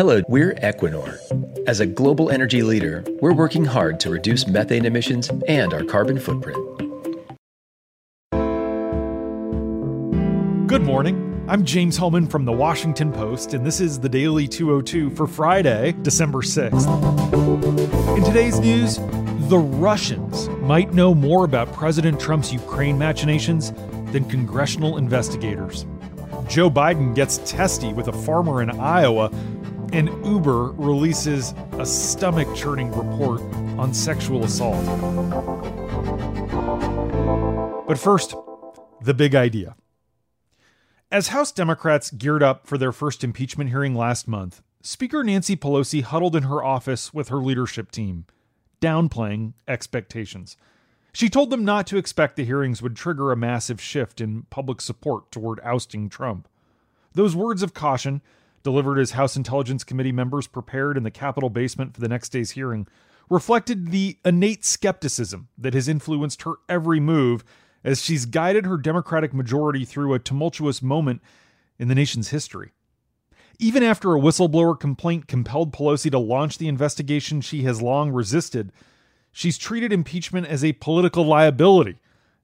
Hello, we're Equinor. As a global energy leader, we're working hard to reduce methane emissions and our carbon footprint. Good morning. I'm James Hohmann from the Washington Post, and this is the Daily 202 for Friday, December 6th. In today's news, the Russians might know more about President Trump's Ukraine machinations than congressional investigators. Joe Biden gets testy with a farmer in Iowa, and Uber releases a stomach churning report on sexual assault. But first, the big idea. As House Democrats geared up for their first impeachment hearing last month, Speaker Nancy Pelosi huddled in her office with her leadership team, downplaying expectations. She told them not to expect the hearings would trigger a massive shift in public support toward ousting Trump. Those words of caution, delivered as House Intelligence Committee members prepared in the Capitol basement for the next day's hearing, reflected the innate skepticism that has influenced her every move as she's guided her Democratic majority through a tumultuous moment in the nation's history. Even after a whistleblower complaint compelled Pelosi to launch the investigation she has long resisted, she's treated impeachment as a political liability,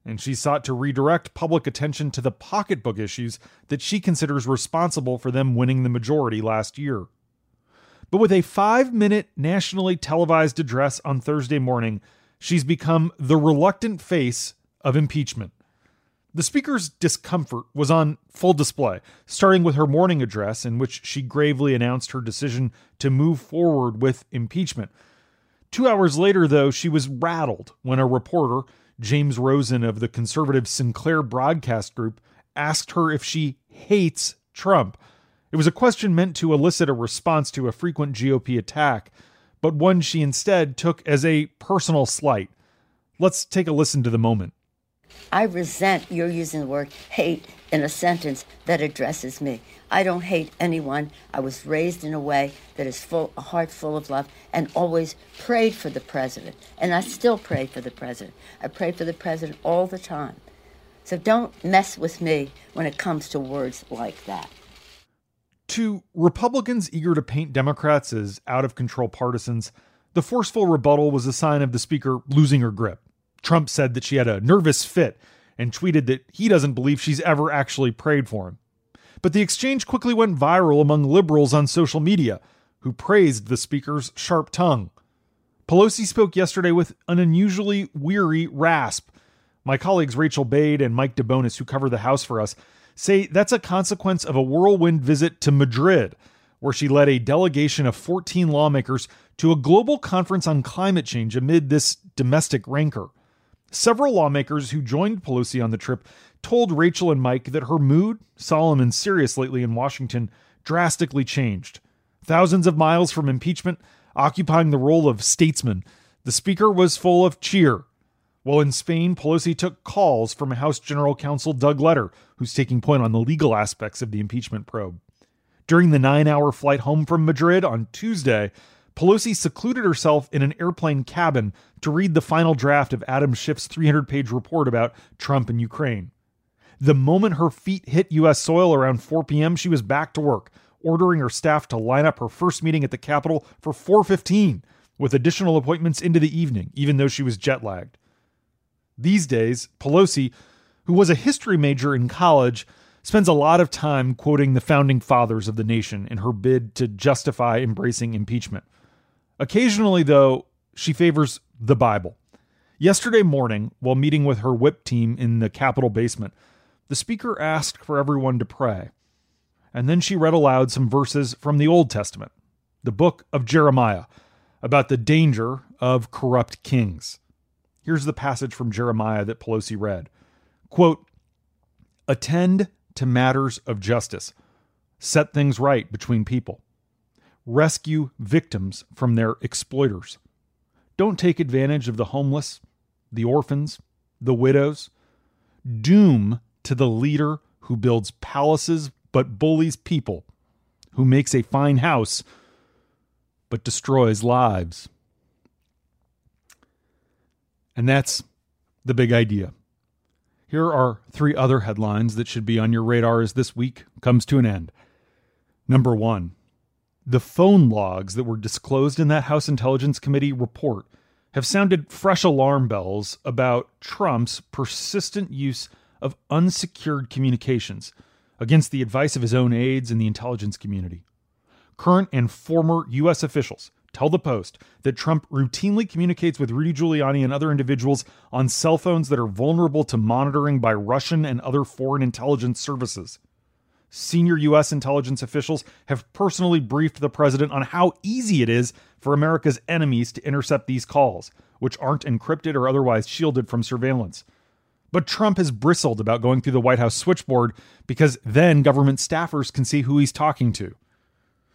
and she sought to redirect public attention to the pocketbook issues that she considers responsible for them winning the majority last year. But with a five minute nationally televised address on Thursday morning, she's become the reluctant face of impeachment. The Speaker's discomfort was on full display, starting with her morning address, in which she gravely announced her decision to move forward with impeachment. Two hours later, though, she was rattled when a reporter, James Rosen of the conservative Sinclair Broadcast Group, asked her if she hates Trump. It was a question meant to elicit a response to a frequent GOP attack, but one she instead took as a personal slight. Let's take a listen to the moment. I resent your using the word hate in a sentence that addresses me. I don't hate anyone. I was raised in a way that is full, a heart full of love, and always prayed for the president. And I still pray for the president. I pray for the president all the time. So don't mess with me when it comes to words like that. To Republicans eager to paint Democrats as out of control partisans, the forceful rebuttal was a sign of the speaker losing her grip. Trump said that she had a nervous fit and tweeted that he doesn't believe she's ever actually prayed for him. But the exchange quickly went viral among liberals on social media, who praised the speaker's sharp tongue. Pelosi spoke yesterday with an unusually weary rasp. My colleagues Rachel Bade and Mike DeBonis, who cover the House for us, say that's a consequence of a whirlwind visit to Madrid, where she led a delegation of 14 lawmakers to a global conference on climate change amid this domestic rancor. Several lawmakers who joined Pelosi on the trip told Rachel and Mike that her mood, solemn and serious lately in Washington, drastically changed. Thousands of miles from impeachment, occupying the role of statesman, the speaker was full of cheer. While in Spain, Pelosi took calls from House General Counsel Doug Letter, who's taking point on the legal aspects of the impeachment probe. During the nine hour flight home from Madrid on Tuesday, Pelosi secluded herself in an airplane cabin to read the final draft of Adam Schiff's 300 page report about Trump and Ukraine. The moment her feet hit U.S. soil around 4 p.m., she was back to work, ordering her staff to line up her first meeting at the Capitol for 4:15, with additional appointments into the evening, even though she was jet lagged. These days, Pelosi, who was a history major in college, spends a lot of time quoting the founding fathers of the nation in her bid to justify embracing impeachment. Occasionally, though, she favors the Bible. Yesterday morning, while meeting with her whip team in the Capitol basement, the speaker asked for everyone to pray. And then she read aloud some verses from the Old Testament, the book of Jeremiah, about the danger of corrupt kings. Here's the passage from Jeremiah that Pelosi read Quote, Attend to matters of justice, set things right between people rescue victims from their exploiters. Don't take advantage of the homeless, the orphans, the widows. Doom to the leader who builds palaces but bullies people, who makes a fine house but destroys lives. And that's the big idea. Here are three other headlines that should be on your radar as this week comes to an end. Number one The phone logs that were disclosed in that House Intelligence Committee report have sounded fresh alarm bells about Trump's persistent use of unsecured communications against the advice of his own aides and the intelligence community. Current and former U.S. officials tell the Post that Trump routinely communicates with Rudy Giuliani and other individuals on cell phones that are vulnerable to monitoring by Russian and other foreign intelligence services. Senior U.S. intelligence officials have personally briefed the president on how easy it is for America's enemies to intercept these calls, which aren't encrypted or otherwise shielded from surveillance. But Trump has bristled about going through the White House switchboard because then government staffers can see who he's talking to.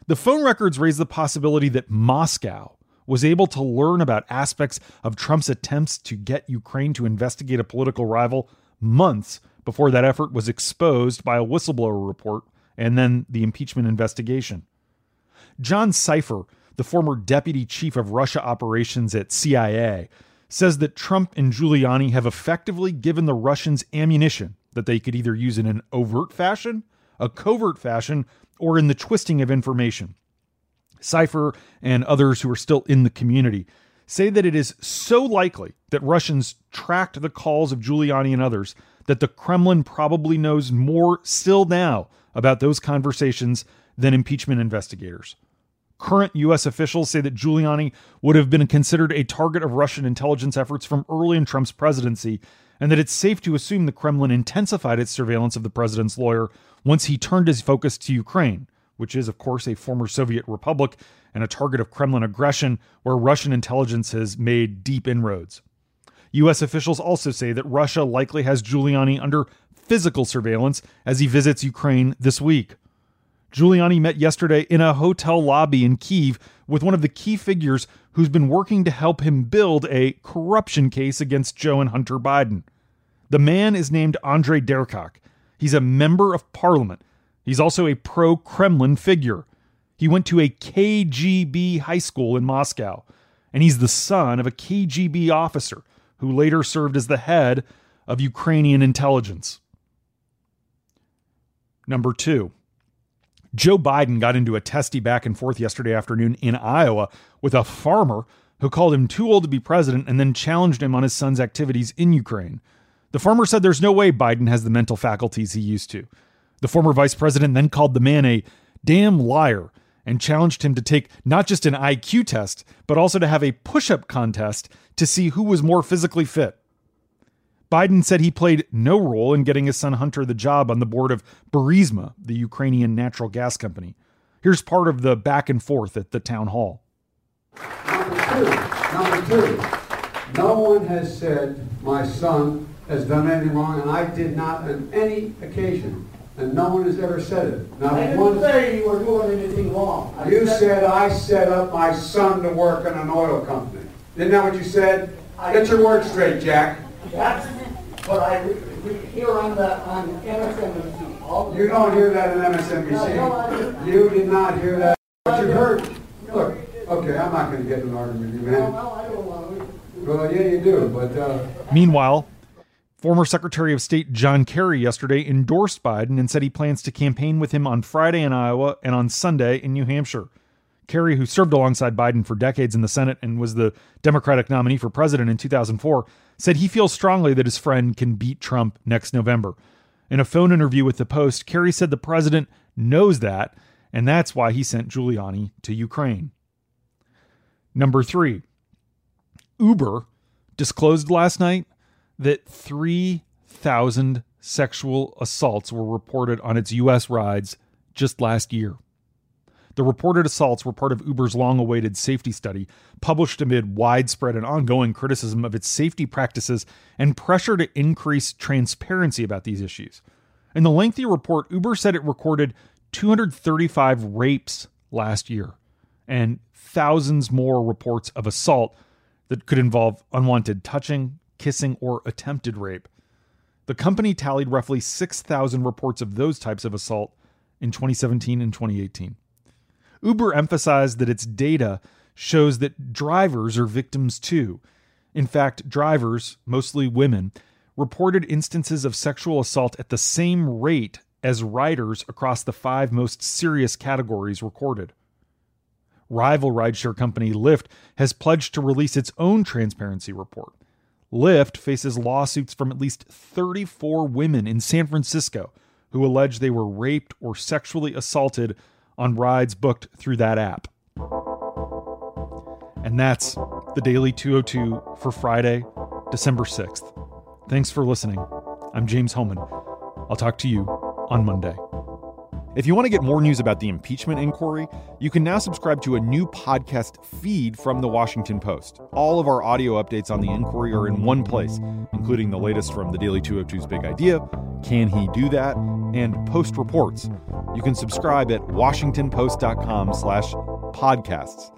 The phone records raise the possibility that Moscow was able to learn about aspects of Trump's attempts to get Ukraine to investigate a political rival months before that effort was exposed by a whistleblower report and then the impeachment investigation. John Sipher, the former deputy chief of Russia operations at CIA, says that Trump and Giuliani have effectively given the Russians ammunition that they could either use in an overt fashion, a covert fashion, or in the twisting of information. Sipher and others who are still in the community say that it is so likely that Russians tracked the calls of Giuliani and others that the Kremlin probably knows more still now about those conversations than impeachment investigators. Current U.S. officials say that Giuliani would have been considered a target of Russian intelligence efforts from early in Trump's presidency, and that it's safe to assume the Kremlin intensified its surveillance of the president's lawyer once he turned his focus to Ukraine, which is, of course, a former Soviet republic and a target of Kremlin aggression where Russian intelligence has made deep inroads. U.S. officials also say that Russia likely has Giuliani under physical surveillance as he visits Ukraine this week. Giuliani met yesterday in a hotel lobby in Kiev with one of the key figures who's been working to help him build a corruption case against Joe and Hunter Biden. The man is named Andrei Derkach. He's a member of parliament. He's also a pro Kremlin figure. He went to a KGB high school in Moscow, and he's the son of a KGB officer who later served as the head of Ukrainian intelligence. Number two, Joe Biden got into a testy back and forth yesterday afternoon in Iowa with a farmer who called him too old to be president and then challenged him on his son's activities in Ukraine. The farmer said there's no way Biden has the mental faculties he used to. The former vice president then called the man a damn liar and challenged him to take not just an IQ test, but also to have a push up contest to see who was more physically fit. Biden said he played no role in getting his son Hunter the job on the board of Burisma, the Ukrainian natural gas company. Here's part of the back and forth at the town hall. Number two, number two, no one has said my son has done anything wrong, and I did not on any occasion and no one has ever said it. Not I didn't say you were doing anything wrong. I You said I set up my son to work in an oil company. Isn't that what you said? I- Get your words straight, Jack. That's what I re- re- hear on the, on MSNBC. all You don't hear that in No, no, MSNBC. You did not hear that. But you heard. Look, okay, I'm not gonna get an argument with you, No, man. no, I don't want to. Well, yeah, you do, but, uh, Meanwhile, former Secretary of State John Kerry yesterday endorsed Biden and said he plans to campaign with him on Friday in Iowa and on Sunday in New Hampshire. Kerry, who served alongside Biden for decades in the Senate and was the Democratic nominee for president in 2004, said he feels strongly that his friend can beat Trump next November. In a phone interview with the Post, Kerry said the president knows that, and that's why he sent Giuliani to Ukraine. Number three, Uber disclosed last night that 3,000 sexual assaults were reported on its U.S. rides just last year. The reported assaults were part of Uber's long awaited safety study, published amid widespread and ongoing criticism of its safety practices and pressure to increase transparency about these issues. In the lengthy report, Uber said it recorded 235 rapes last year and thousands more reports of assault that could involve unwanted touching, kissing, or attempted rape. The company tallied roughly 6,000 reports of those types of assault in 2017 and 2018. Uber emphasized that its data shows that drivers are victims too. In fact, drivers, mostly women, reported instances of sexual assault at the same rate as riders across the five most serious categories recorded. Rival rideshare company Lyft has pledged to release its own transparency report. Lyft faces lawsuits from at least 34 women in San Francisco who allege they were raped or sexually assaulted on rides booked through that app. And that's the Daily 202 for Friday, December 6th. Thanks for listening. I'm James Hohmann. I'll talk to you on Monday. If you want to get more news about the impeachment inquiry, you can now subscribe to a new podcast feed from the Washington Post. All of our audio updates on the inquiry are in one place, including the latest from the Daily 202's Big Idea, Can He Do That, and Post Reports. You can subscribe at washingtonpost.com slash podcasts.